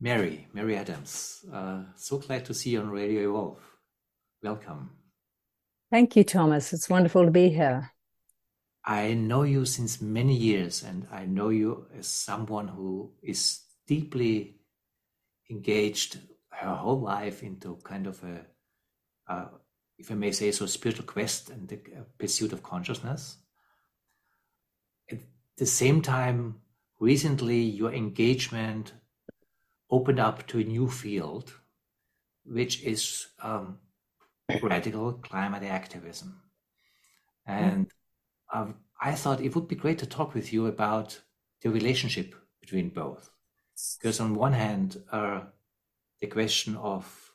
Mary, Mary Adams. Uh, so glad to see you on Radio Evolve. Welcome. Thank you, Thomas. It's wonderful to be here. I know you since many years, and I know you as someone who is deeply engaged her whole life into kind of a, uh, if I may say so, spiritual quest and the pursuit of consciousness. At the same time, recently your engagement opened up to a new field, which is um, radical climate activism. And um, I thought it would be great to talk with you about the relationship between both. Because on one hand, uh, the question of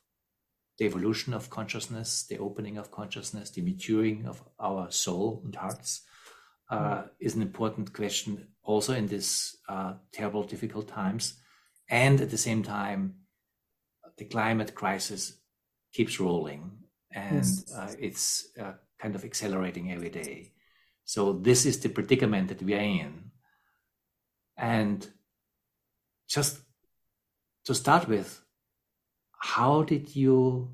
the evolution of consciousness, the opening of consciousness, the maturing of our soul and hearts uh, is an important question also in these uh, terrible, difficult times. And at the same time, the climate crisis keeps rolling and uh, it's uh, kind of accelerating every day. So this is the predicament that we are in. And just to start with, how did you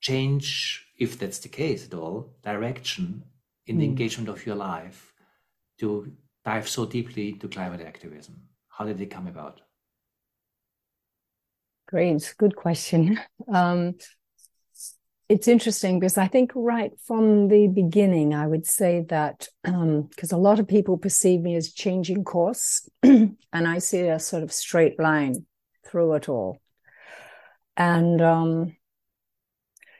change, if that's the case at all, direction in the mm. engagement of your life to dive so deeply into climate activism? How did it come about? Great, good question. Um, it's interesting because I think right from the beginning, I would say that because um, a lot of people perceive me as changing course, and I see a sort of straight line through it all. And um,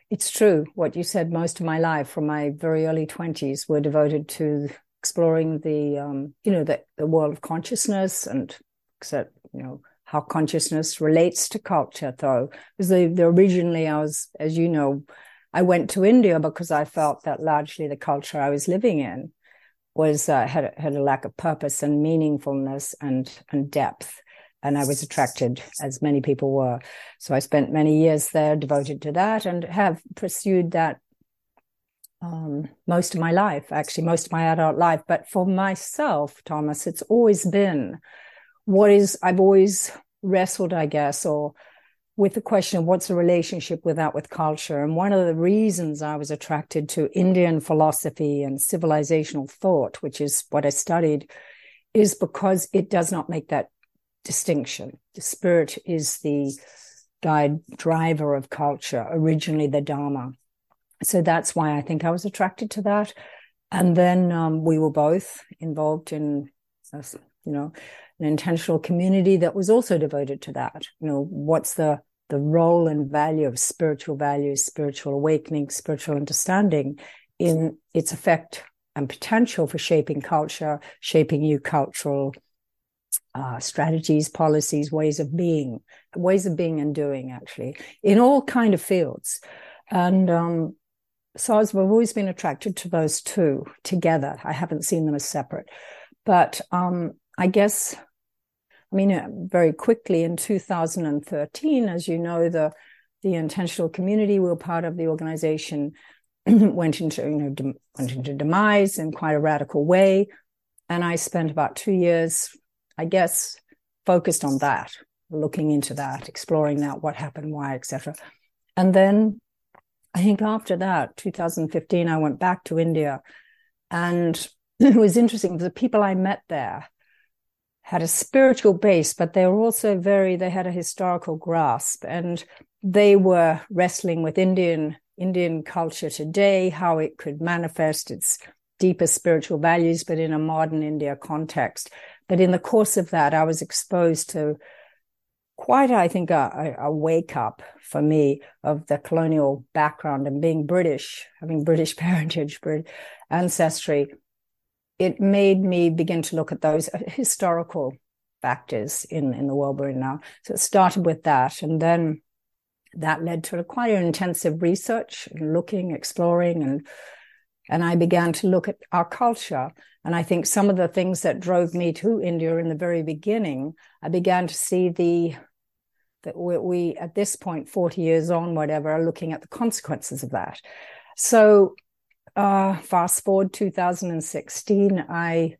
it's true what you said. Most of my life, from my very early twenties, were devoted to exploring the, um, you know, the, the world of consciousness and, except, you know, how consciousness relates to culture though. Because originally i was as you know i went to india because i felt that largely the culture i was living in was uh, had had a lack of purpose and meaningfulness and and depth and i was attracted as many people were. So i spent many years there devoted to that and have pursued that um, most of my life actually most of my adult life. But for myself thomas it's always been what is I've always wrestled, I guess, or with the question of what's the relationship with that with culture. And one of the reasons I was attracted to Indian philosophy and civilizational thought, which is what I studied, is because it does not make that distinction. The spirit is the guide driver of culture, originally the Dharma. So that's why I think I was attracted to that. And then um, we were both involved in, you know, an intentional community that was also devoted to that. You know, what's the the role and value of spiritual values, spiritual awakening, spiritual understanding in its effect and potential for shaping culture, shaping new cultural uh, strategies, policies, ways of being, ways of being and doing, actually, in all kind of fields. And um, so I've always been attracted to those two together. I haven't seen them as separate. But um, I guess I mean, uh, very quickly in 2013, as you know, the the intentional community we were part of the organization went into you know de- went into demise in quite a radical way, and I spent about two years, I guess, focused on that, looking into that, exploring that, what happened, why, etc. And then I think after that, 2015, I went back to India, and it was interesting. The people I met there had a spiritual base, but they were also very, they had a historical grasp and they were wrestling with Indian, Indian culture today, how it could manifest its deeper spiritual values, but in a modern India context. But in the course of that, I was exposed to quite, I think, a, a, wake up for me of the colonial background and being British, having British parentage, ancestry it made me begin to look at those uh, historical factors in, in the world we're in now. So it started with that. And then that led to quite an intensive research and looking, exploring, and and I began to look at our culture. And I think some of the things that drove me to India in the very beginning, I began to see the that we, we at this point, 40 years on, whatever, are looking at the consequences of that. So uh, fast forward 2016, I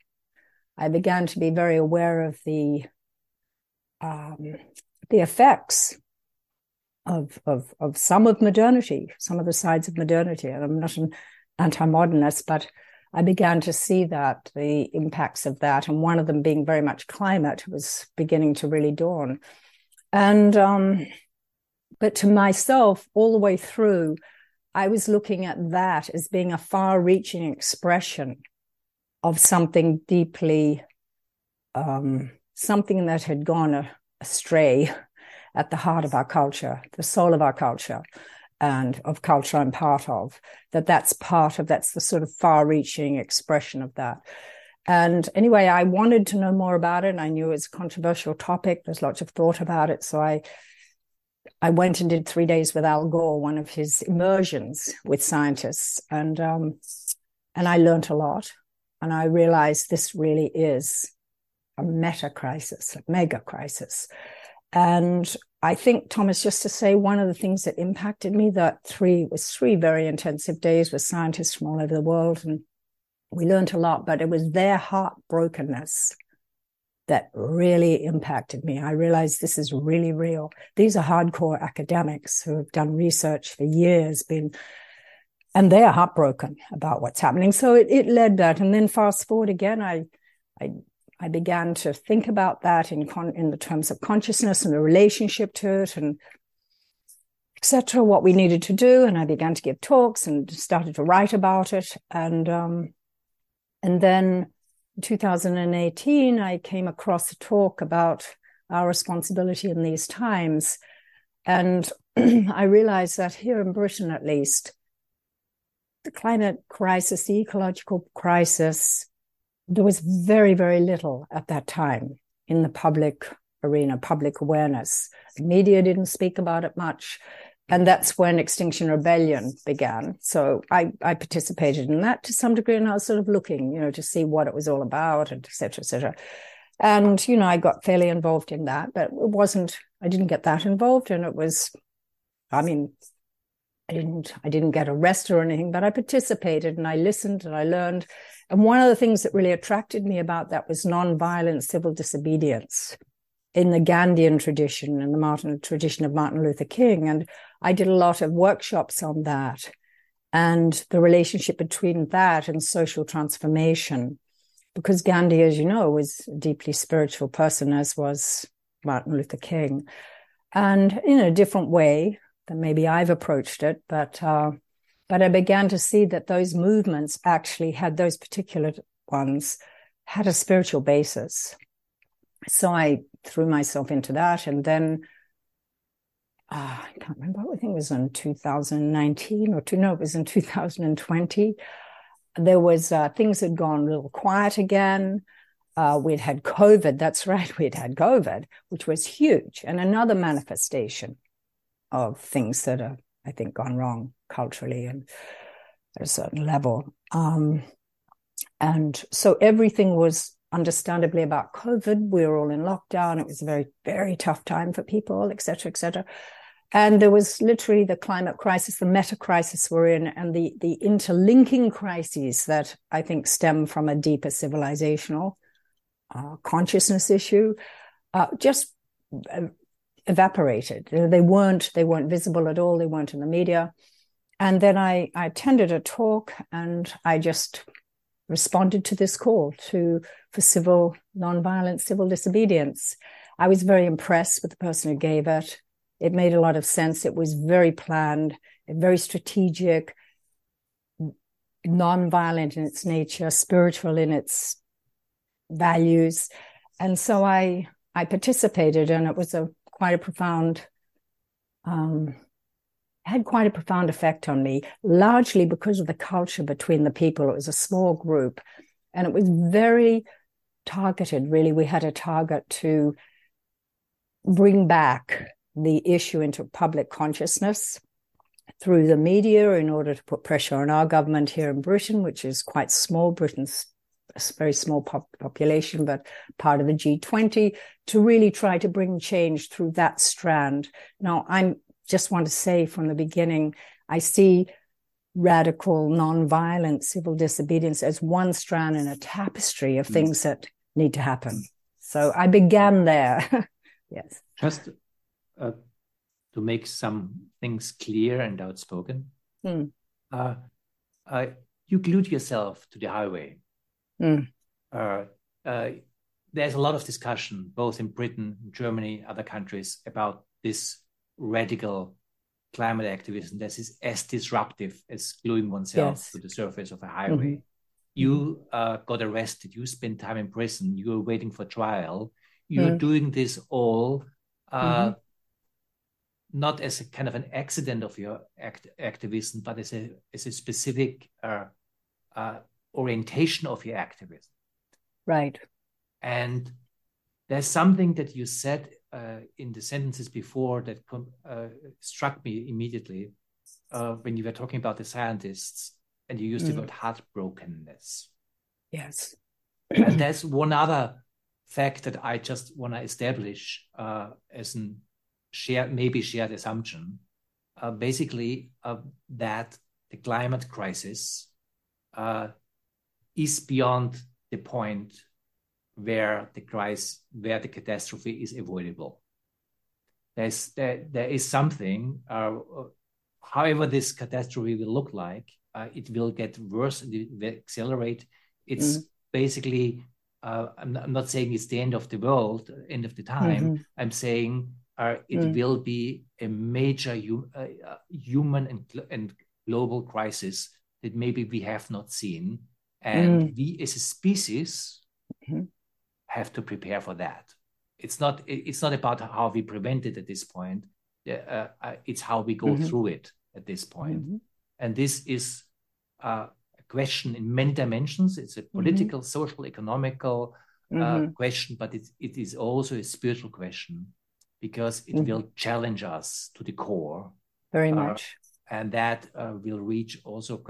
I began to be very aware of the um, the effects of, of, of some of modernity, some of the sides of modernity. And I'm not an anti-modernist, but I began to see that the impacts of that, and one of them being very much climate, was beginning to really dawn. And um, but to myself, all the way through, I was looking at that as being a far-reaching expression of something deeply, um, something that had gone astray at the heart of our culture, the soul of our culture and of culture I'm part of, that that's part of, that's the sort of far reaching expression of that. And anyway, I wanted to know more about it. I knew it's a controversial topic. There's lots of thought about it. So I, I went and did three days with Al Gore, one of his immersions with scientists. And, um, and I learned a lot. And I realized this really is a meta crisis, a mega crisis. And I think, Thomas, just to say one of the things that impacted me that three was three very intensive days with scientists from all over the world. And we learned a lot, but it was their heartbrokenness that really impacted me. I realized this is really real. These are hardcore academics who have done research for years, been, and they are heartbroken about what's happening. So it, it led that. And then fast forward again, I, I I began to think about that in con- in the terms of consciousness and the relationship to it and etc. What we needed to do, and I began to give talks and started to write about it. And um, and then 2018, I came across a talk about our responsibility in these times, and I realized that here in Britain, at least, the climate crisis, the ecological crisis, there was very, very little at that time in the public arena, public awareness. The media didn't speak about it much. And that's when Extinction Rebellion began. So I, I participated in that to some degree, and I was sort of looking, you know, to see what it was all about, and et cetera, et cetera. And, you know, I got fairly involved in that, but it wasn't, I didn't get that involved. And it was, I mean, I didn't, I didn't get arrested or anything, but I participated and I listened and I learned. And one of the things that really attracted me about that was nonviolent civil disobedience in the Gandhian tradition and the Martin tradition of Martin Luther King. And I did a lot of workshops on that and the relationship between that and social transformation. Because Gandhi, as you know, was a deeply spiritual person, as was Martin Luther King. And in a different way than maybe I've approached it, but uh, but I began to see that those movements actually had those particular ones had a spiritual basis. So I threw myself into that. And then uh, I can't remember, I think it was in 2019 or two, no, it was in 2020. There was uh, things had gone a little quiet again. Uh, we'd had COVID. That's right. We'd had COVID, which was huge and another manifestation of things that are, I think, gone wrong culturally and at a certain level. Um, and so everything was understandably about COVID. We were all in lockdown. It was a very, very tough time for people, et cetera, et cetera. And there was literally the climate crisis, the meta crisis we're in, and the, the interlinking crises that I think stem from a deeper civilizational uh, consciousness issue, uh, just uh, evaporated. They weren't, they weren't visible at all. They weren't in the media. And then I, I attended a talk and I just responded to this call to for civil nonviolent civil disobedience. I was very impressed with the person who gave it. It made a lot of sense. It was very planned, very strategic, nonviolent in its nature, spiritual in its values. And so I I participated and it was a quite a profound um, had quite a profound effect on me, largely because of the culture between the people. It was a small group and it was very targeted, really. We had a target to bring back the issue into public consciousness through the media in order to put pressure on our government here in Britain, which is quite small. Britain's a very small pop- population, but part of the G20, to really try to bring change through that strand. Now, I'm just want to say from the beginning, I see radical, nonviolent civil disobedience as one strand in a tapestry of things that need to happen. So I began there Yes. Just uh, to make some things clear and outspoken, mm. uh, uh, you glued yourself to the highway. Mm. there's a lot of discussion, both in Britain, Germany, other countries, about this radical climate activism that is as disruptive as gluing oneself yes. to the surface of a highway. Mm-hmm. You uh, got arrested, you spent time in prison, you were waiting for trial. You're mm. doing this all uh, mm-hmm. not as a kind of an accident of your act- activism, but as a, as a specific uh, uh orientation of your activism. Right. And there's something that you said uh, in the sentences before that uh, struck me immediately uh, when you were talking about the scientists and you used mm. the word heartbrokenness. Yes. and there's one other fact that I just want to establish uh, as an shared, maybe shared assumption. Uh, basically, uh, that the climate crisis is beyond the point where the crisis, where the catastrophe is avoidable. There's there, there is something. Uh, however, this catastrophe will look like, uh, it will get worse. It will accelerate. It's mm. basically. Uh, I'm, not, I'm, not, saying it's the end of the world, end of the time. Mm-hmm. I'm saying uh, it mm. will be a major uh, human and, and global crisis that maybe we have not seen, and mm. we as a species. Mm-hmm have to prepare for that. It's not it's not about how we prevent it at this point. Uh, uh, it's how we go mm-hmm. through it at this point. Mm-hmm. And this is uh, a question in many dimensions. It's a mm-hmm. political, mm-hmm. social, economical uh, mm-hmm. question, but it, it is also a spiritual question because it mm-hmm. will challenge us to the core. Very uh, much. and that uh, will reach also,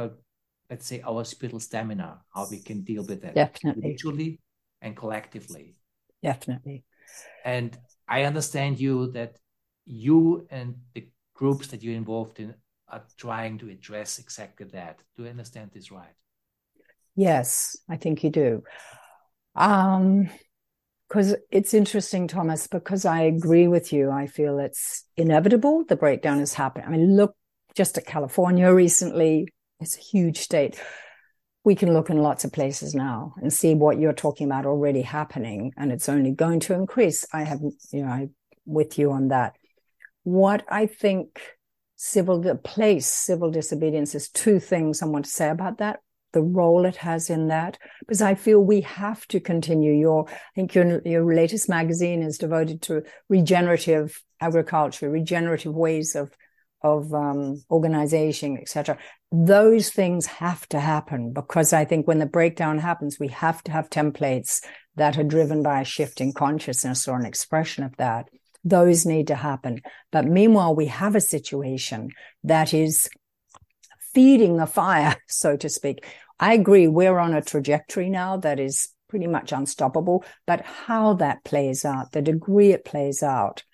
let's say, our spiritual stamina, how we can deal with that Definitely. individually and collectively. Definitely. And I understand you that you and the groups that you're involved in are trying to address exactly that. Do I understand this right? Yes, I think you do. Um, because it's interesting, Thomas, because I agree with you. I feel it's inevitable. The breakdown is happening. I mean, look just at California recently. It's a huge state we can look in lots of places now and see what you're talking about already happening and it's only going to increase. I have you know i with you on that. What i think civil place civil disobedience is two things i want to say about that the role it has in that because i feel we have to continue. Your i think your your latest magazine is devoted to regenerative agriculture regenerative ways of of um, organization, etc. Those things have to happen because I think when the breakdown happens, we have to have templates that are driven by a shift in consciousness or an expression of that. Those need to happen. But meanwhile, we have a situation that is feeding the fire, so to speak. I agree. We're on a trajectory now that is pretty much unstoppable, but how that plays out, the degree it plays out,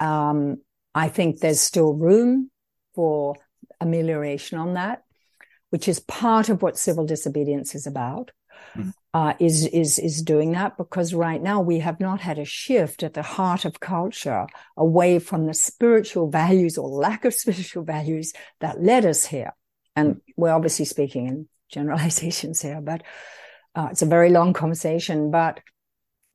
um, I think there's still room for amelioration on that, which is part of what civil disobedience is about. Mm. Uh, is is is doing that because right now we have not had a shift at the heart of culture away from the spiritual values or lack of spiritual values that led us here. And we're obviously speaking in generalizations here, but uh, it's a very long conversation. But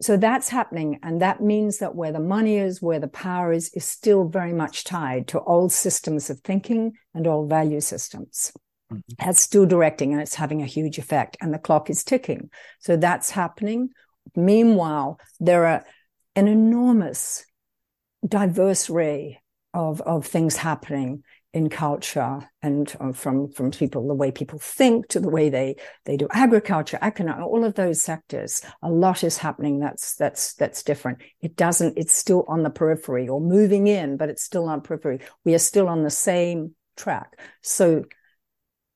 so that's happening. And that means that where the money is, where the power is, is still very much tied to old systems of thinking and old value systems. Mm-hmm. That's still directing and it's having a huge effect. And the clock is ticking. So that's happening. Meanwhile, there are an enormous, diverse array of, of things happening in culture and uh, from from people the way people think to the way they they do agriculture economic all of those sectors a lot is happening that's that's that's different. It doesn't it's still on the periphery or moving in but it's still on periphery. We are still on the same track. So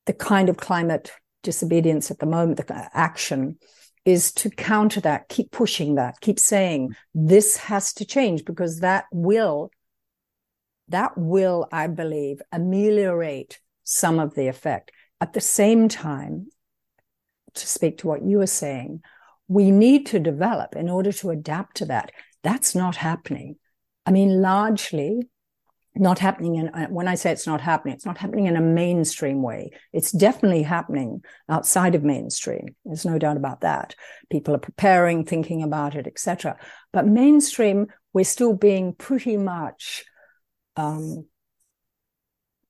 the kind of climate disobedience at the moment the action is to counter that keep pushing that keep saying this has to change because that will that will, I believe, ameliorate some of the effect. At the same time, to speak to what you were saying, we need to develop in order to adapt to that. That's not happening. I mean, largely not happening in, uh, when I say it's not happening, it's not happening in a mainstream way. It's definitely happening outside of mainstream. There's no doubt about that. People are preparing, thinking about it, etc. But mainstream, we're still being pretty much, um,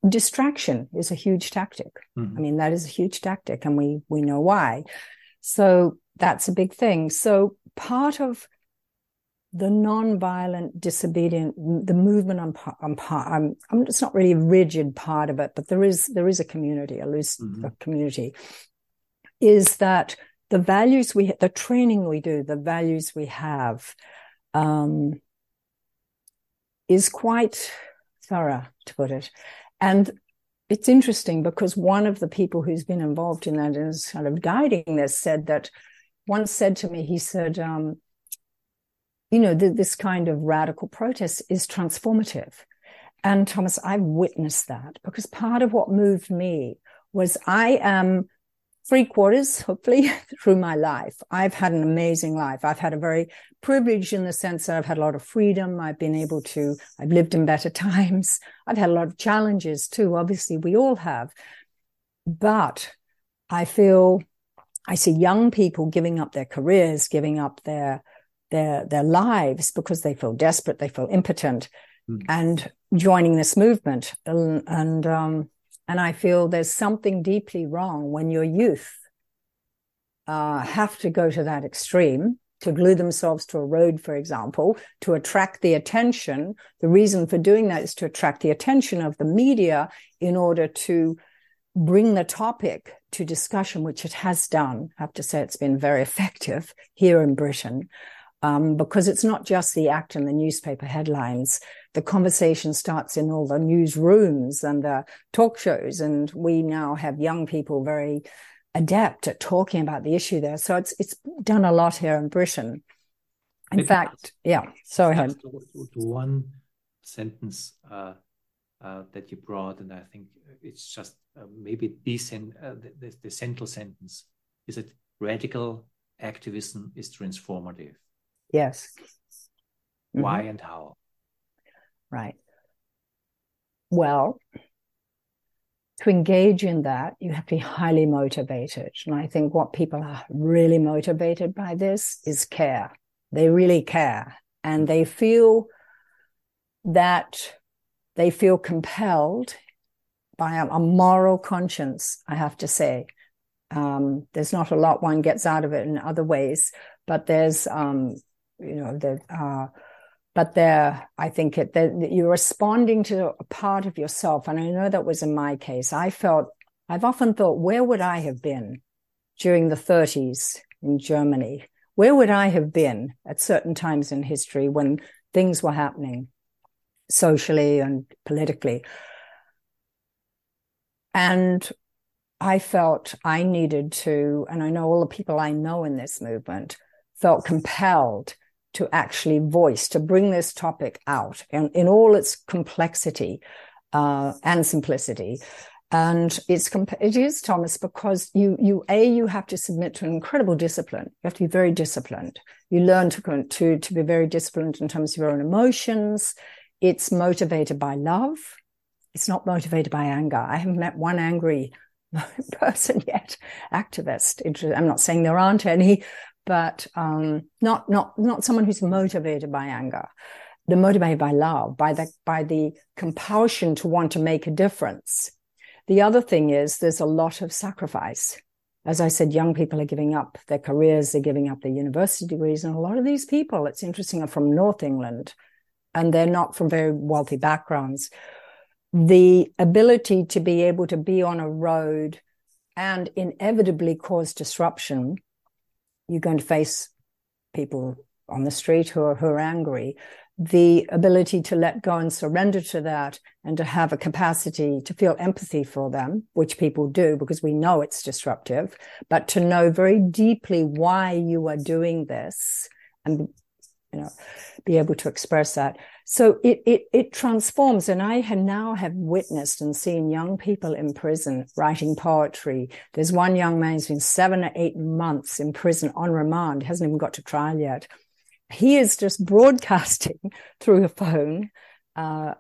distraction is a huge tactic. Mm-hmm. I mean, that is a huge tactic and we, we know why. So that's a big thing. So part of the non-violent disobedient the movement i'm i'm i'm, I'm it's not really a rigid part of it but there is there is a community a loose mm-hmm. community is that the values we the training we do the values we have um, is quite thorough to put it and it's interesting because one of the people who's been involved in that is kind of guiding this said that once said to me he said um, you know, th- this kind of radical protest is transformative. And Thomas, I've witnessed that because part of what moved me was I am three quarters, hopefully, through my life. I've had an amazing life. I've had a very privileged in the sense that I've had a lot of freedom. I've been able to, I've lived in better times. I've had a lot of challenges too. Obviously, we all have. But I feel I see young people giving up their careers, giving up their their their lives because they feel desperate, they feel impotent, mm. and joining this movement. And and, um, and I feel there's something deeply wrong when your youth uh, have to go to that extreme to glue themselves to a road, for example, to attract the attention. The reason for doing that is to attract the attention of the media in order to bring the topic to discussion, which it has done. I have to say it's been very effective here in Britain um, because it's not just the act in the newspaper headlines. The conversation starts in all the newsrooms and the talk shows, and we now have young people very adept at talking about the issue there. So it's it's done a lot here in Britain. In Maybe fact, yeah. So ahead. To, to, to one sentence uh, uh, that you brought, and I think it's just uh, maybe decent. Uh, the, the, the central sentence is that radical activism is transformative. Yes. Why mm-hmm. and how? Right. Well, to engage in that, you have to be highly motivated. And I think what people are really motivated by this is care. They really care and they feel that they feel compelled by a, a moral conscience, I have to say. Um, there's not a lot one gets out of it in other ways, but there's um, you know that uh, but there i think it that you're responding to a part of yourself and i know that was in my case. I felt i've often thought where would i have been during the 30s in germany? Where would i have been at certain times in history when things were happening socially and politically? And I felt I needed to, and I know all the people I know in this movement felt compelled to actually voice, to bring this topic out in, in all its complexity uh, and simplicity. And it's it is Thomas because you you a you have to submit to an incredible discipline. You have to be very disciplined. You learn to to to be very disciplined in terms of your own emotions. It's motivated by love. It's not motivated by anger. I haven't met one angry person yet, activist. I'm not saying there aren't any, but um, not not not someone who's motivated by anger. They're motivated by love, by the by the compulsion to want to make a difference. The other thing is there's a lot of sacrifice. As I said, young people are giving up their careers, they're giving up their university degrees, and a lot of these people, it's interesting, are from North England, and they're not from very wealthy backgrounds. The ability to be able to be on a road and inevitably cause disruption you're going to face people on the street who are, who are angry. The ability to let go and surrender to that and to have a capacity to feel empathy for them, which people do because we know it's disruptive, but to know very deeply why you are doing this and, you know, be able to express that. So it, it, it transforms. And I have now have witnessed and seen young people in prison writing poetry. There's one young man who's been seven or eight months in prison on remand, he hasn't even got to trial yet. he is just broadcasting through a phone uh,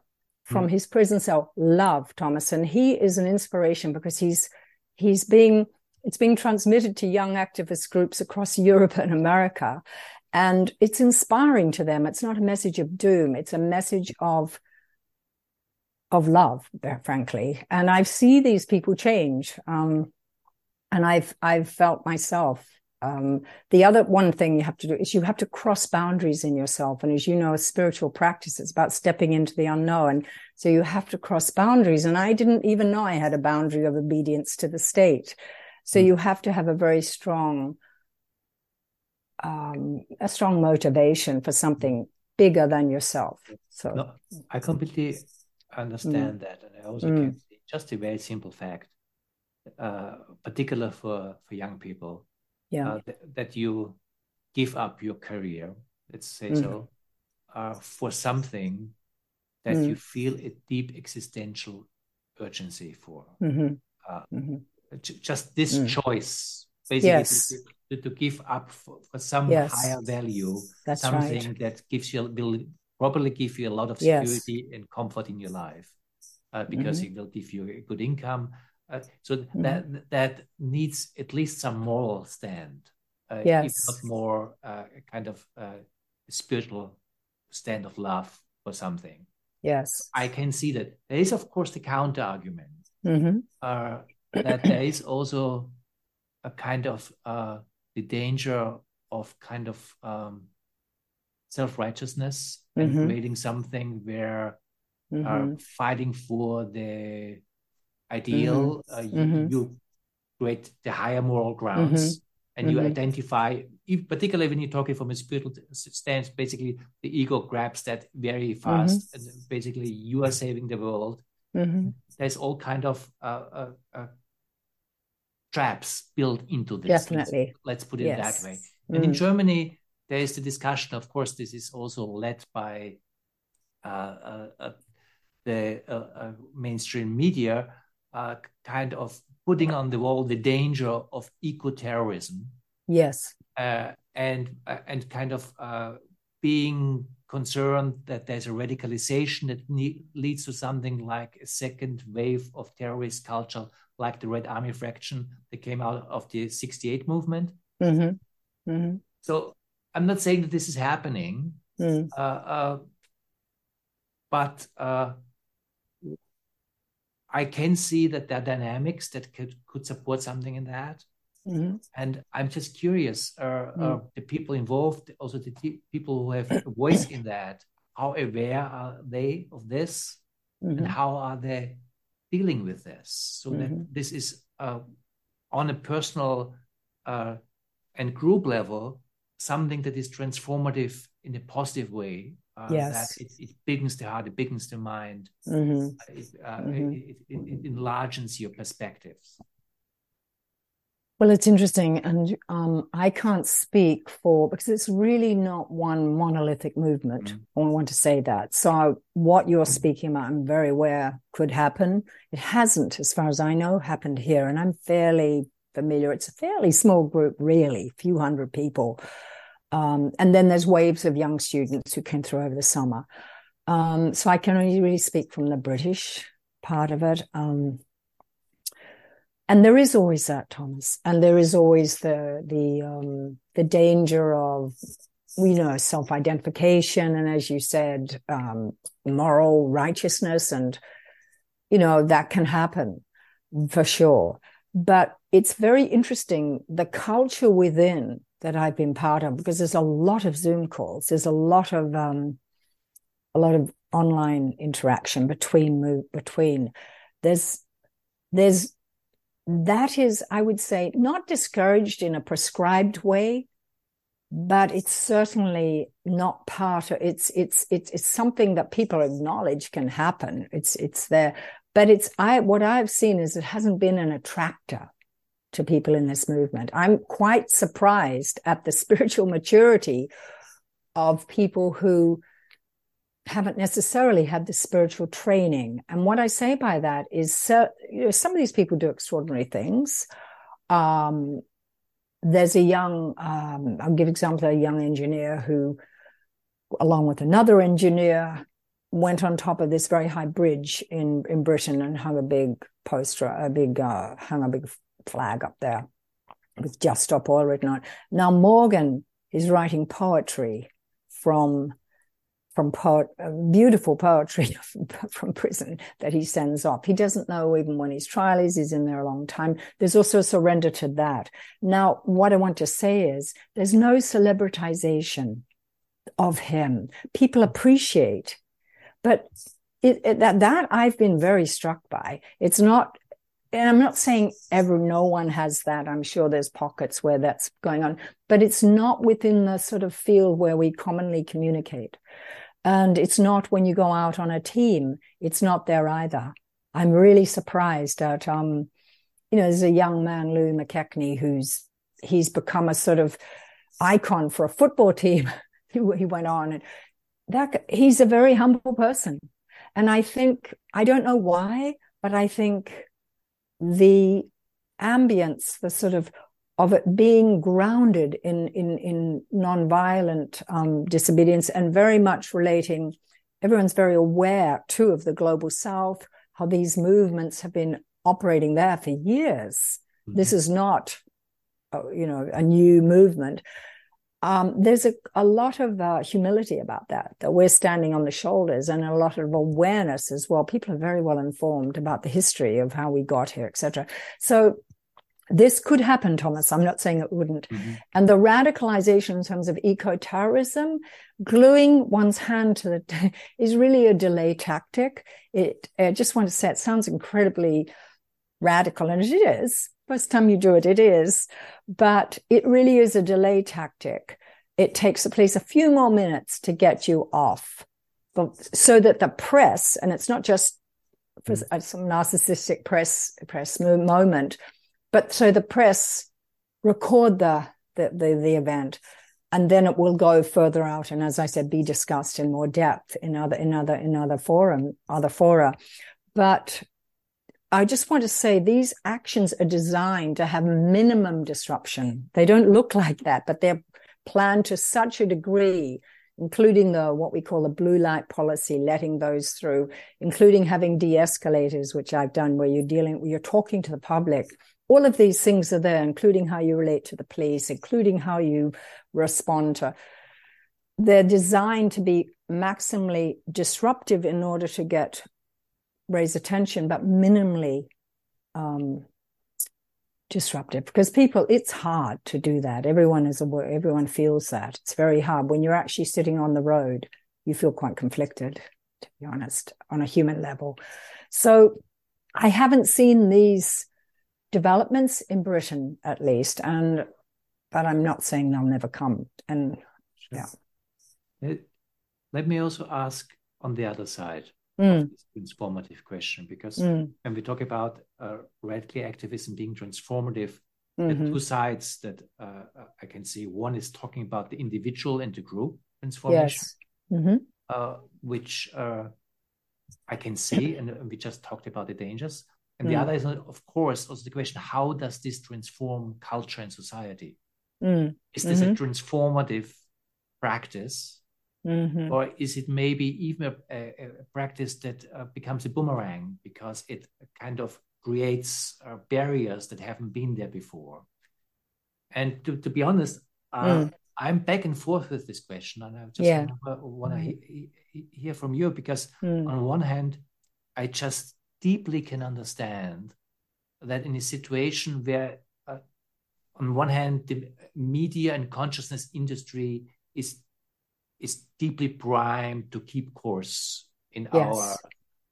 from mm. his prison cell. Love Thomas, and he is an inspiration because he's he's being it's being transmitted to young activist groups across Europe and America, and it's inspiring to them. It's not a message of doom; it's a message of of love, frankly. And I see these people change, um, and I've I've felt myself um, the other one thing you have to do is you have to cross boundaries in yourself. And as you know, a spiritual practice, it's about stepping into the unknown. So you have to cross boundaries. And I didn't even know I had a boundary of obedience to the state. So mm. you have to have a very strong, um, a strong motivation for something bigger than yourself. So no, I completely understand mm. that. And I also mm. can see just a very simple fact, uh, particular for, for young people yeah. Uh, th- that you give up your career, let's say mm. so, uh, for something that mm. you feel a deep existential urgency for. Mm-hmm. Uh, mm-hmm. Just this mm. choice, basically, yes. To, to, give up for, for some yes. higher value, That's something right. that gives you will probably give you a lot of security yes. and comfort in your life, uh, because mm-hmm. it will give you a good income, uh, so mm-hmm. that that needs at least some moral stand, uh, yes. if not more uh, kind of uh, spiritual stand of love or something. Yes, I can see that. There is, of course, the counter argument mm-hmm. Uh, that there is also a kind of uh, the danger of kind of um, self righteousness mm-hmm. and creating something where mm-hmm. fighting for the ideal. Mm-hmm. Uh, you, mm-hmm. you, create the higher moral grounds mm-hmm. and you identify, particularly when you're talking from a spiritual stance, basically the ego grabs that very fast. And basically, you are saving the world. There's all kind of uh, uh, uh, traps built into this. Definitely. Let's, let's put it yes. that way. And in Germany, there is the discussion. Of course, this is also led by uh, uh, uh, the mainstream media uh, kind of putting on the wall the danger of eco-terrorism. Yes. Uh, and uh, and kind of uh, being concerned that there's a radicalization that ne- leads to something like a second wave of terrorist culture, like the Red Army fraction that came out of the '68 movement. Mm-hmm. Mm-hmm. So I'm not saying that this is happening, mm. Uh, uh, but I can see that there are dynamics that could, could support something in that. Mm-hmm. And I'm just curious, uh, uh, the people involved, also the t- people who have a voice in that, how aware are they of this? Mm-hmm. And how are they dealing with this? So that mm-hmm. this is uh, on a personal uh, and group level, something that is transformative in a positive way uh, yes. That it, it the heart, it biggens the mind, mm-hmm. it, uh, mm-hmm. it, it, enlarges your perspectives. Well, it's interesting, and um, I can't speak for because it's really not one monolithic movement. Mm-hmm. I want to say that. So, what you're speaking about, I'm very aware could happen. It hasn't, as far as I know, happened here, and I'm fairly familiar. It's a fairly small group, really, a few hundred people. Um, and then there's waves of young students who came through over the summer. Um, so I can only really speak from the British part of it. Um, and there is always that, Thomas, and there is always the the um, the danger of you know self-identification and as you said um, moral righteousness and you know that can happen for sure but it's very interesting the culture within that I've been part of because there's a lot of Zoom calls. There's a lot of um, a lot of online interaction between between. There's there's that is I would say not discouraged in a prescribed way, but it's certainly not part of it's it's it's it's something that people acknowledge can happen. It's it's there, but it's I what I've seen is it hasn't been an attractor to people in this movement. I'm quite surprised at the spiritual maturity of people who haven't necessarily had the spiritual training. And what I say by that is, so, you know, some of these people do extraordinary things. Um, there's a young, um, I'll give example, a young engineer who along with another engineer, went on top of this very high bridge in, in Britain and hung a big poster, a big, uh, hung a big flag up there with Just Stop Oil written on it. Now Morgan is writing poetry from from poet, beautiful poetry from prison that he sends off. He doesn't know even when his trial is. He's in there a long time. There's also a surrender to that. Now, what I want to say is there's no celebritization of him. People appreciate, but it, it, that that I've been very struck by. It's not and I'm not saying ever no one has that. I'm sure there's pockets where that's going on, but it's not within the sort of field where we commonly communicate. And it's not when you go out on a team, it's not there either. I'm really surprised at, um, you know, there's a young man, Louis McKechnie, who's, he's become a sort of icon for a football team. he went on and that, he's a very humble person. And I think, I don't know why, but I think the ambience, the sort of of it being grounded in in in nonviolent um, disobedience and very much relating. Everyone's very aware too of the global South, how these movements have been operating there for years. Mm-hmm. This is not, uh, you know, a new movement. Um, there's a, a lot of uh, humility about that, that we're standing on the shoulders and a lot of awareness as well. People are very well informed about the history of how we got here, etc. So this could happen, Thomas. I'm not saying it wouldn't. Mm-hmm. And the radicalization in terms of eco-terrorism, gluing one's hand to the, is really a delay tactic. It, I just want to say it sounds incredibly radical and it is, First time you do it, it is, but it really is a delay tactic. It takes the police a few more minutes to get you off, but so that the press, and it's not just for mm. some narcissistic press press moment, but so the press record the the the, the event and then it will go further out and as i said be discussed in more depth in other in other in other forum other fora but I just want to say these actions are designed to have minimum disruption. They don't look like that, but they're planned to such a degree, including the what we call the blue light policy, letting those through, including having de-escalators, which I've done, where you're dealing, you're talking to the public. All of these things are there, including how you relate to the police, including how you respond to. They're designed to be maximally disruptive in order to get raise attention, but minimally um, disruptive. Because people, it's hard to do that. Everyone is aware, everyone feels that. It's very hard. When you're actually sitting on the road, you feel quite conflicted, to be honest, on a human level. So I haven't seen these developments in Britain, at least, and but I'm not saying they'll never come. And yeah. Let me also ask on the other side mm. this transformative question because mm. when we talk about uh, radical activism being transformative mm-hmm. two sides that uh, i can see one is talking about the individual and the group transformation yes. mm-hmm. uh, which uh, i can see and we just talked about the dangers and the mm. other is of course also the question how does this transform culture and society mm. is this mm-hmm. a transformative practice Mm-hmm. Or is it maybe even a, a, a practice that uh, becomes a boomerang because it kind of creates uh, barriers that haven't been there before? And to, to be honest, uh, mm. I'm back and forth with this question, and I just yeah. want to he, hear from you because, mm. on one hand, I just deeply can understand that in a situation where, uh, on one hand, the media and consciousness industry is is deeply primed to keep course in yes. our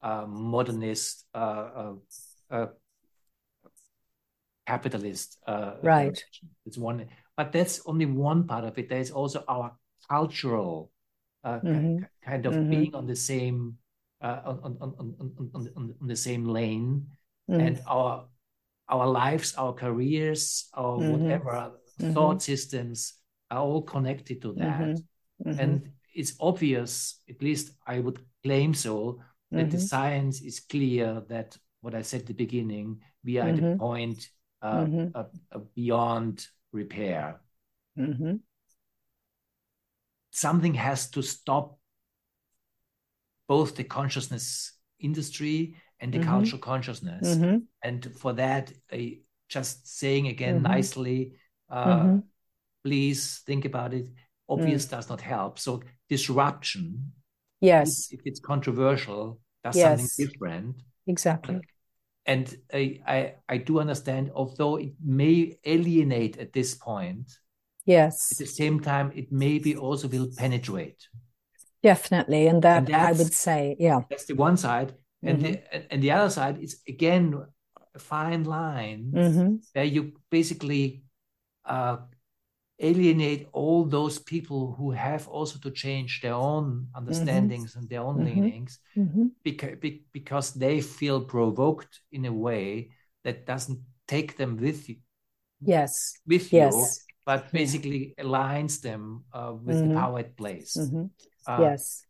uh, modernist uh, uh, uh capitalist uh, right it's one but that's only one part of it there's also our cultural uh, mm-hmm. kind of mm-hmm. being on the same on, on, on, on, on, on the same lane mm-hmm. and our our lives our careers our mm-hmm. whatever mm-hmm. thought systems are all connected to that mm-hmm. Mm-hmm. And it's obvious, at least I would claim so, that mm-hmm. the science is clear that what I said at the beginning, we are mm-hmm. at mm-hmm. point uh, mm-hmm. uh, uh, beyond repair. Mm-hmm. something has to stop both the consciousness industry and the mm-hmm. cultural consciousness. Mm-hmm. And for that, I just saying again mm-hmm. nicely, uh, mm-hmm. please think about it. Obvious does not help. So disruption, yes, if, if it's controversial, does yes. something different. Exactly. And I, I, I do understand, although it may alienate at this point. Yes. At the same time, it maybe also will penetrate. Definitely, and that and I would say, yeah, that's the one side, and mm-hmm. the and the other side is again a fine line mm-hmm. where you basically uh, alienate all those people who have also to change their own understandings mm-hmm. and their own mm-hmm. leanings mm-hmm. because, because they feel provoked in a way that doesn't take them with you yes with yes. you but basically aligns them uh, with the mm-hmm. power it plays mm-hmm. Uh, yes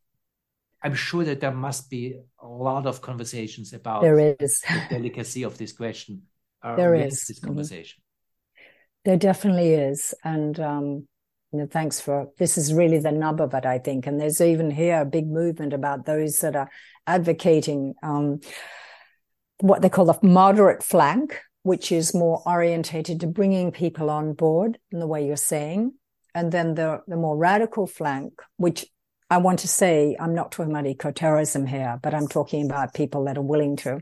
i'm sure that there must be a lot of conversations about there is the delicacy of this question uh, there is this mm-hmm. conversation there definitely is. And um, you know, thanks for this is really the nub of it, I think. And there's even here a big movement about those that are advocating um, what they call the moderate flank, which is more orientated to bringing people on board in the way you're saying. And then the, the more radical flank, which I want to say, I'm not talking about eco-terrorism here, but I'm talking about people that are willing to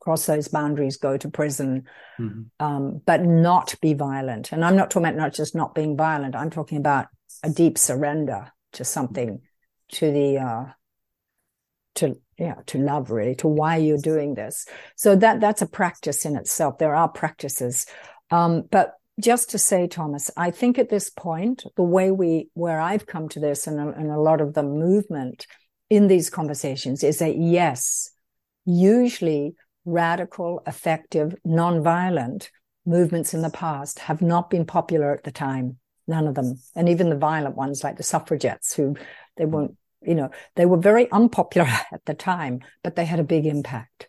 cross those boundaries, go to prison, mm-hmm. um, but not be violent. And I'm not talking about not just not being violent. I'm talking about a deep surrender to something, to the, uh, to yeah, to love really, to why you're doing this. So that that's a practice in itself. There are practices, um, but just to say, Thomas, I think at this point, the way we where I've come to this, and, and a lot of the movement in these conversations is that yes, usually radical, effective, non-violent movements in the past have not been popular at the time. None of them. And even the violent ones like the suffragettes who they mm. weren't, you know, they were very unpopular at the time, but they had a big impact.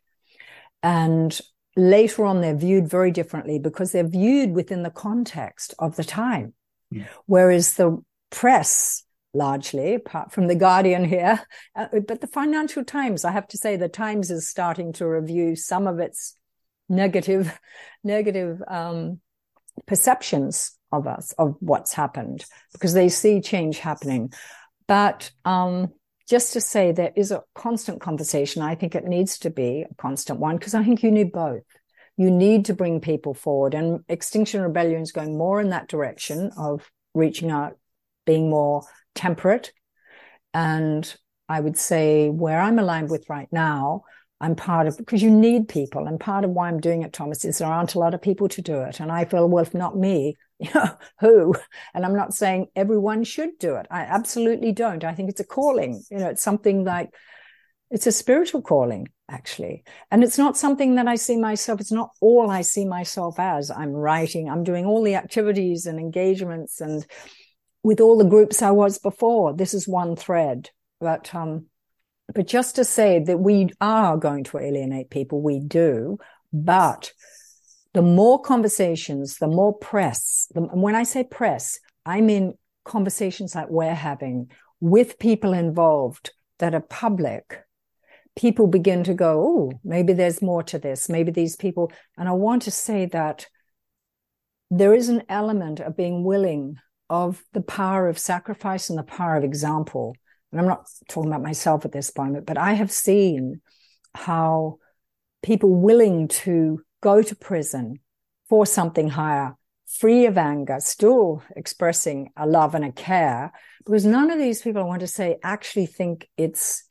And later on, they're viewed very differently because they're viewed within the context of the time. Yeah. Whereas the press largely, apart from the Guardian here. Uh, but the Financial Times, I have to say, the Times is starting to review some of its negative, negative um, perceptions of us, of what's happened, because they see change happening. But um, just to say, there is a constant conversation. I think it needs to be a constant one, because I think you need both. You need to bring people forward, and Extinction Rebellion is going more in that direction of reaching out, being more temperate. And I would say where I'm aligned with right now, I'm part of because you need people. And part of why I'm doing it, Thomas, is there aren't a lot of people to do it. And I feel, well, if not me, who? And I'm not saying everyone should do it. I absolutely don't. I think it's a calling. You know, it's something like it's a spiritual calling, actually. And it's not something that I see myself, it's not all I see myself as. I'm writing, I'm doing all the activities and engagements and with all the groups I was before. This is one thread. But um, but just to say that we are going to alienate people, we do. But the more conversations, the more press. The, when I say press, I mean conversations like we're having with people involved that are public. People begin to go, oh, maybe there's more to this. Maybe these people. And I want to say that there is an element of being willing of the power of sacrifice and the power of example. And I'm not talking about myself at this point, but I have seen how people willing to go to prison for something higher, free of anger, still expressing a love and a care, because none of these people I want to say actually think it's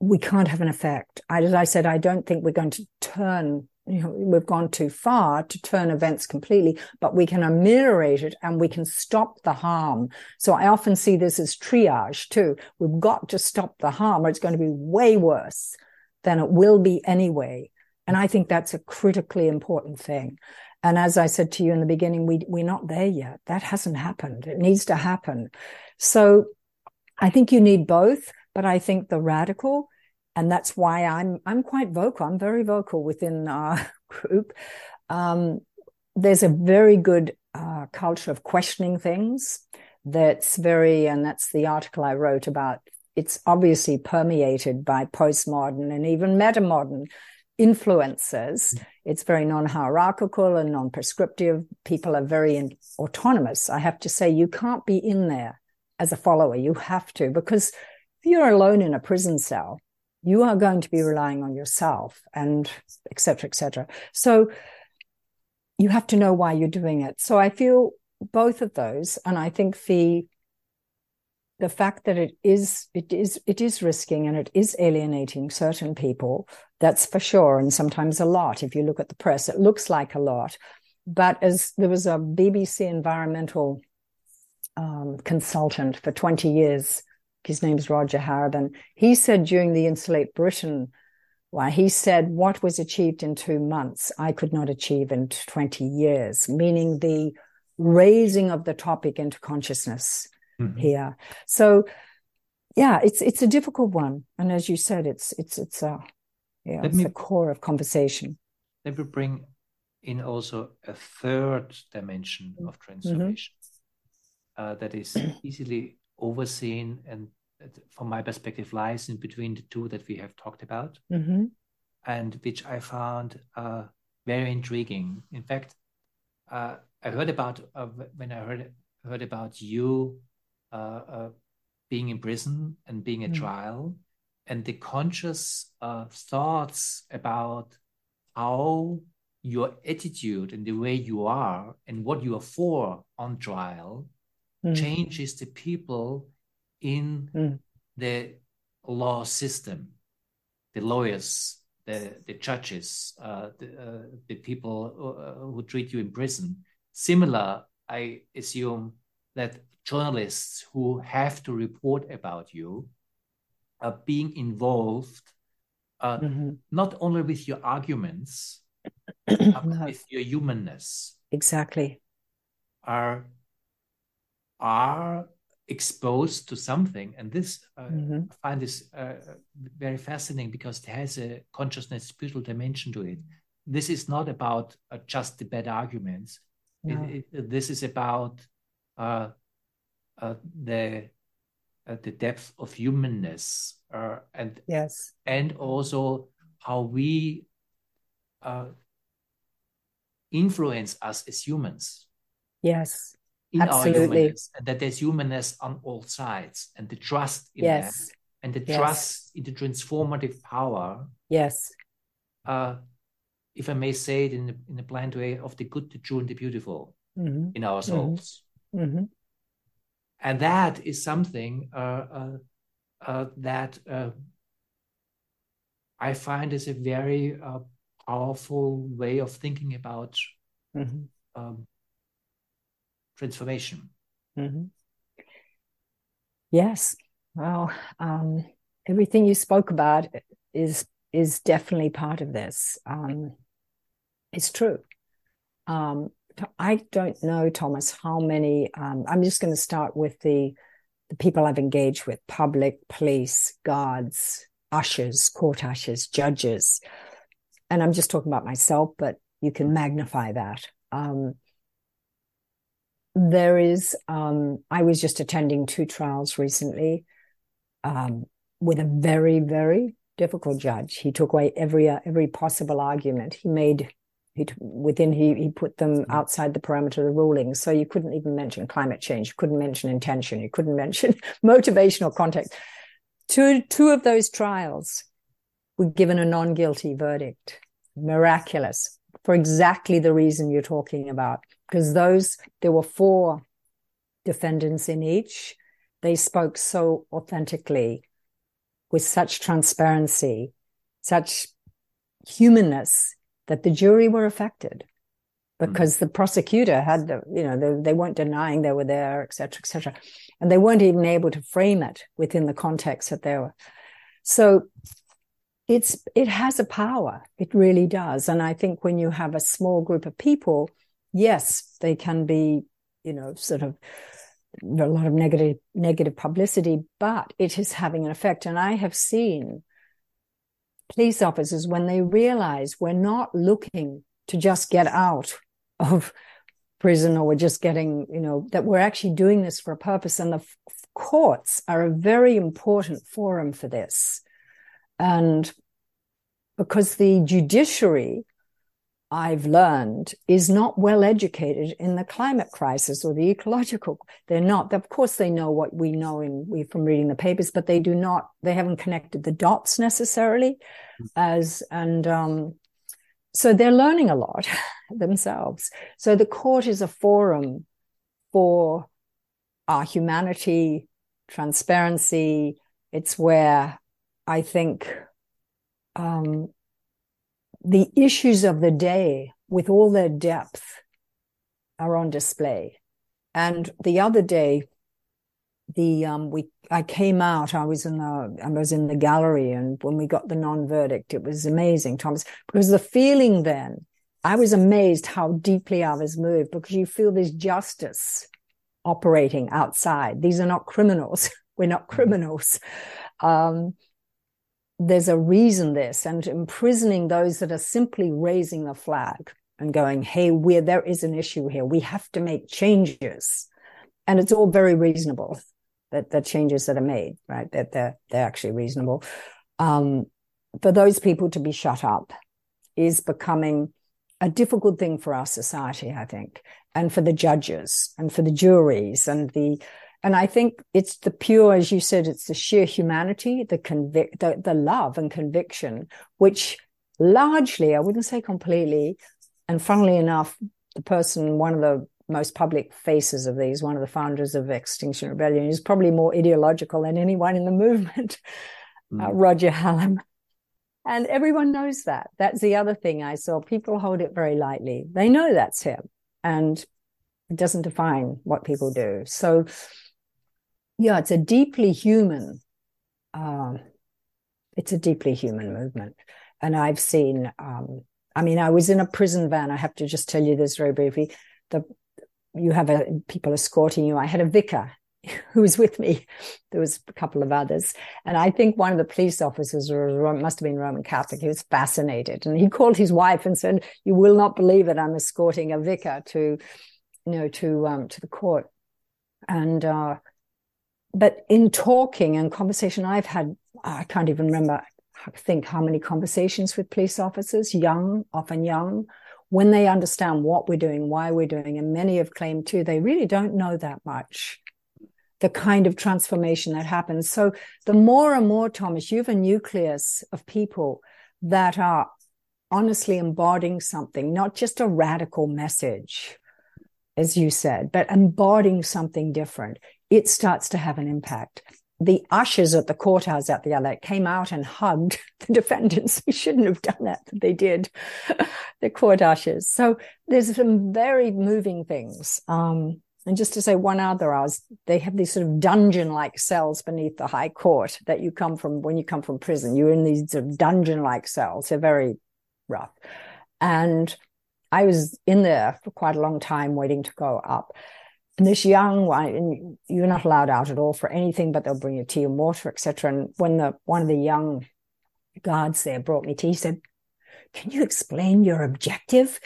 we can't have an effect. I, as I said, I don't think we're going to turn you know, we've gone too far to turn events completely, but we can ameliorate it and we can stop the harm. So I often see this as triage too. We've got to stop the harm or it's going to be way worse than it will be anyway. And I think that's a critically important thing. And as I said to you in the beginning, we, we're not there yet. That hasn't happened. It needs to happen. So I think you need both, but I think the radical and that's why I'm I'm quite vocal. I'm very vocal within our group. Um, there's a very good uh, culture of questioning things. that's very, and that's the article I wrote about. It's obviously permeated by postmodern and even metamodern influences. Mm. It's very non hierarchical and non prescriptive. People are very in, autonomous. I have to say, you can't be in there as a follower. You have to, because if you're alone in a prison cell, you are going to be relying on yourself and et cetera, et cetera. So you have to know why you're doing it. So I feel both of those. And I think the the fact that it is it is it is risking and it is alienating certain people that's for sure and sometimes a lot if you look at the press it looks like a lot but as there was a bbc environmental um, consultant for 20 years his name's roger harrabin he said during the insulate britain well, he said what was achieved in two months i could not achieve in 20 years meaning the raising of the topic into consciousness mm-hmm. here. So yeah, it's it's a difficult one, and as you said, it's it's it's a yeah, Let it's me, the core of conversation. Let me bring in also a third dimension of mm-hmm. transformation mm-hmm. uh, that is easily overseen and from my perspective lies in between the two that we have talked about mm-hmm. and which i found uh, very intriguing in fact uh, i heard about uh, when i heard heard about you uh, uh, being in prison and being a mm. trial, and the conscious uh, thoughts about how your attitude and the way you are and what you are for on trial mm. changes the people in mm. the law system, the lawyers, the, the judges, uh, the, uh, the people uh, who treat you in prison. Similar, I assume that journalists who have to report about you are being involved uh, mm-hmm. not only with your arguments but no. with your humanness exactly are are exposed to something and this uh, mm-hmm. i find this uh, very fascinating because it has a consciousness spiritual dimension to it this is not about uh, just the bad arguments no. it, it, this is about uh, uh, the uh, the depth of humanness uh, and yes and also how we influence us as humans yes in Absolutely. our humanness and that there's humanness on all sides and the trust in yes. that and the yes. trust in the transformative power yes uh, if i may say it in a, in a blind way of the good the true and the beautiful mm-hmm. in our souls mm-hmm. Mm-hmm and that is something uh, uh, uh, that I find is a very powerful way of thinking about mm-hmm. um, transformation. Mm-hmm. Yes. Well, um, everything you spoke about is is definitely part of this. Um, it's true. Um, I don't know, Thomas, how many. Um, I'm just going to start with the the people I've engaged with: public, police, guards, ushers, court ushers, judges, and I'm just talking about myself, but you can magnify that. Um, there is. Um, I was just attending two trials recently um, with a very, very difficult judge. He took away every uh, every possible argument. He made he within he he put them outside the parameter of the ruling. So you couldn't even mention climate change. You couldn't mention intention. You couldn't mention motivational context. Two two of those trials were given a non guilty verdict. Miraculous for exactly the reason you're talking about. Because those there were four defendants in each. They spoke so authentically, with such transparency, such humanness that the jury were affected because mm the prosecutor had the, you know, they, they weren't denying they were there, et cetera, et cetera. And they weren't even able to frame it within the context that they were. So it's, it has a power. It really does. And I think when you have a small group of people, yes, they can be, you know, sort of a lot of negative, negative publicity, but it is having an effect. And I have seen police officers when they realize we're not looking to just get out of prison or we're just getting, you know, that we're actually doing this for a purpose. And the f- courts are a very important forum for this. And because the judiciary, I've learned, is not well educated in the climate crisis or the ecological. They're not. Of course, they know what we know in we from reading the papers, but they do not. They haven't connected the dots necessarily, as and um, so they're learning a lot themselves. So the court is a forum for our humanity, transparency. It's where I think um, the issues of the day, with all their depth, are on display. And the other day, the um, we I came out. I was in the I was in the gallery, and when we got the non verdict, it was amazing, Thomas, because the feeling then. I was amazed how deeply I was moved because you feel there's justice operating outside. These are not criminals. We're not mm-hmm. criminals. Um, there's a reason this and imprisoning those that are simply raising the flag and going, hey, where there is an issue here, we have to make changes. And it's all very reasonable that the changes that are made, right? That they're, they're actually reasonable. Um, for those people to be shut up is becoming a difficult thing for our society, I think, and for the judges and for the juries and the and I think it's the pure, as you said, it's the sheer humanity, the convict, the, the love and conviction, which largely, I wouldn't say completely, and funnily enough, the person, one of the most public faces of these, one of the founders of Extinction Rebellion, is probably more ideological than anyone in the movement, mm. uh, Roger Hallam. And everyone knows that. That's the other thing I saw. People hold it very lightly. They know that's him. And it doesn't define what people do. So yeah, it's a deeply human, um, it's a deeply human movement. And I've seen, um, I mean, I was in a prison van. I have to just tell you this very briefly. The you have a, people escorting you. I had a vicar who was with me. There was a couple of others, and I think one of the police officers must have been Roman Catholic. He was fascinated, and he called his wife and said, "You will not believe it. I'm escorting a vicar to, you know, to um, to the court." And uh, but in talking and conversation, I've had, I can't even remember, I think how many conversations with police officers, young, often young, when they understand what we're doing, why we're doing, and many have claimed too, they really don't know that much. The kind of transformation that happens. So the more and more, Thomas, you have a nucleus of people that are honestly embodying something, not just a radical message, as you said, but embodying something different it starts to have an impact. The ushers at the courthouse at the other came out and hugged the defendants. We shouldn't have done that, but they did. the court ushers. So there's some very moving things. Um, and just to say one other, I was, they have these sort of dungeon-like cells beneath the High Court that you come from when you come from prison. You're in these sort of dungeon-like cells. They're very rough. And I was in there for quite a long time waiting to go up. And this young one, and you're not allowed out at all for anything, but they'll bring you tea and water, etc. And when the one of the young guards there brought me tea, he said, "Can you explain your objective?"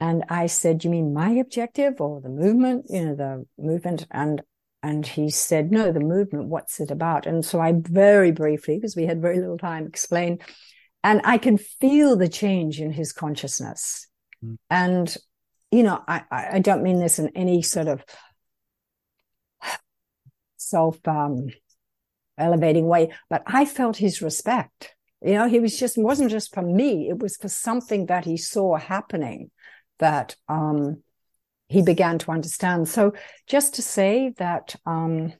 And I said, "You mean my objective or the movement? You know, the movement?" And and he said, "No, the movement. What's it about?" And so I very briefly, because we had very little time, explained, and I can feel the change in his consciousness. Mm. And you know, I I don't mean this in any sort of self um, elevating way, but I felt his respect. You know, he was just, wasn't just for me, it was for something that he saw happening that um, he began to understand. So just to say that, um,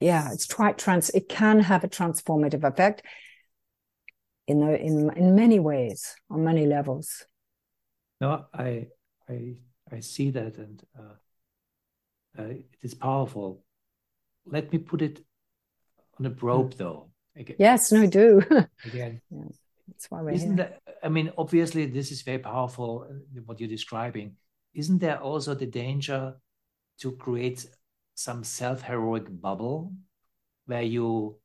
yeah, it's quite trans, it can have a transformative effect in the, in, in many ways, on many levels. No, I, I, I see that. And, uh, uh, it is powerful. Let me put it on a probe, though. Again. Yes, no, do. again, yeah, that's why we're Isn't here. That, I mean, obviously, this is very powerful. Uh, what you're describing. Isn't there also the danger to create some self-heroic bubble where you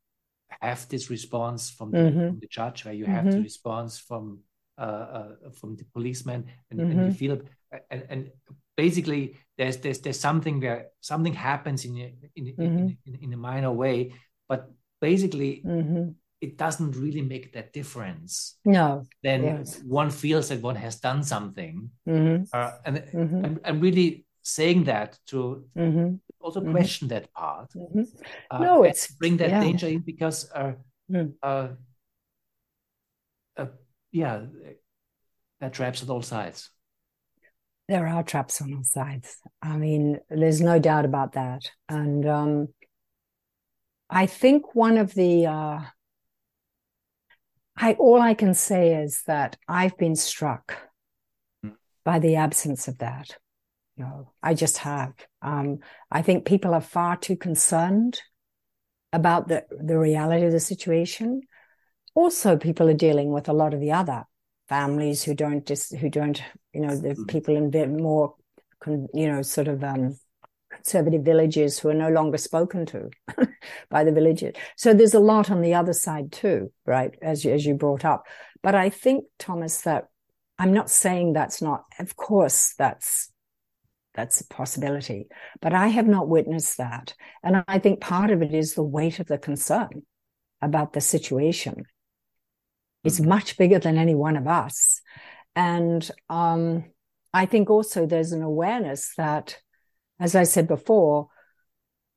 have this response from the, mm-hmm. from the judge, where you have mm-hmm. the response from from the policeman, and, mm-hmm. and, you feel and, and basically there's there's there's something where something happens in a, in, mm-hmm. in, in, in, a minor way, but basically mm-hmm. it doesn't really make that difference. No. Then yes. one feels that one has done something, mm-hmm. uh, and mm-hmm. I'm, I'm really saying that to mm-hmm. also mm-hmm. question that part. Mm-hmm. Uh, no, it's bring that yeah. danger in because, uh, mm. uh, uh, yeah, there are traps at all sides. There are traps on all sides. I mean, there's no doubt about that. And um, I think one of the uh, I all I can say is that I've been struck mm. by the absence of that. No, I just have. Um, I think people are far too concerned about the, the reality of the situation. Also, people are dealing with a lot of the other families who don't just who don't you know the mm-hmm. people in more you know sort of um, conservative villages who are no longer spoken to by the villagers. So there's a lot on the other side too, right? As you, as you brought up, but I think Thomas that I'm not saying that's not. Of course, that's that's a possibility. But I have not witnessed that. And I think part of it is the weight of the concern about the situation. It's mm-hmm. much bigger than any one of us. And um, I think also there's an awareness that, as I said before,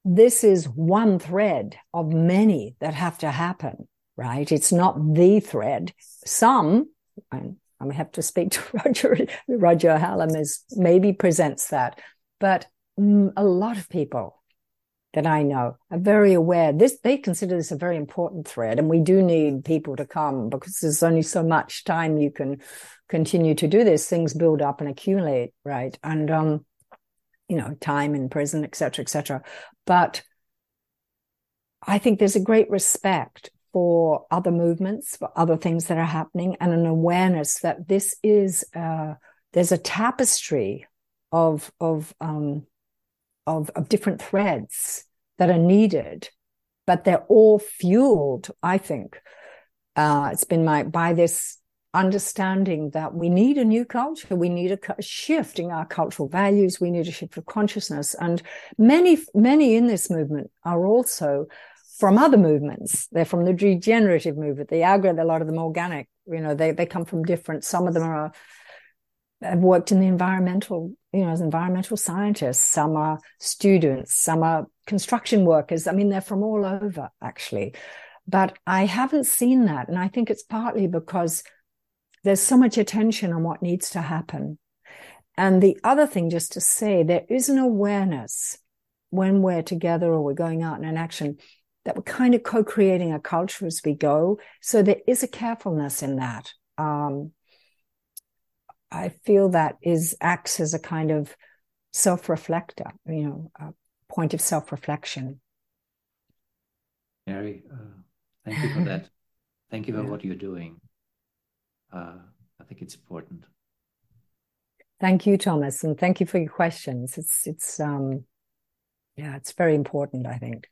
this is one thread of many that have to happen, right? It's not the thread. Some, and I have to speak to Roger. Roger Hallam is maybe presents that, but a lot of people that I know are very aware. This they consider this a very important thread, and we do need people to come because there's only so much time you can continue to do this. Things build up and accumulate, right? And um, you know, time in prison, etc., etc. But I think there's a great respect for other movements, for other things that are happening, and an awareness that this is uh, there's a tapestry of of, um, of of different threads that are needed, but they're all fueled. I think uh, it's been my by this understanding that we need a new culture, we need a shift in our cultural values, we need a shift of consciousness, and many many in this movement are also from other movements. They're from the regenerative movement, the agri, a lot of them organic. You know, they they come from different. Some of them are have worked in the environmental, you know, as environmental scientists. Some are students. Some are construction workers. I mean, they're from all over actually. But I haven't seen that, and I think it's partly because there's so much attention on what needs to happen. And the other thing, just to say, there is an awareness when we're together or we're going out in an action that we're kind of co-creating a culture as we go. So there is a carefulness in that. Um, I feel that is acts as a kind of self-reflector, you know, a point of self-reflection. Mary, uh, thank you for that. thank you for yeah. what you're doing. Uh, I think it's important. Thank you, Thomas, and thank you for your questions. It's it's um, yeah, it's very important. I think.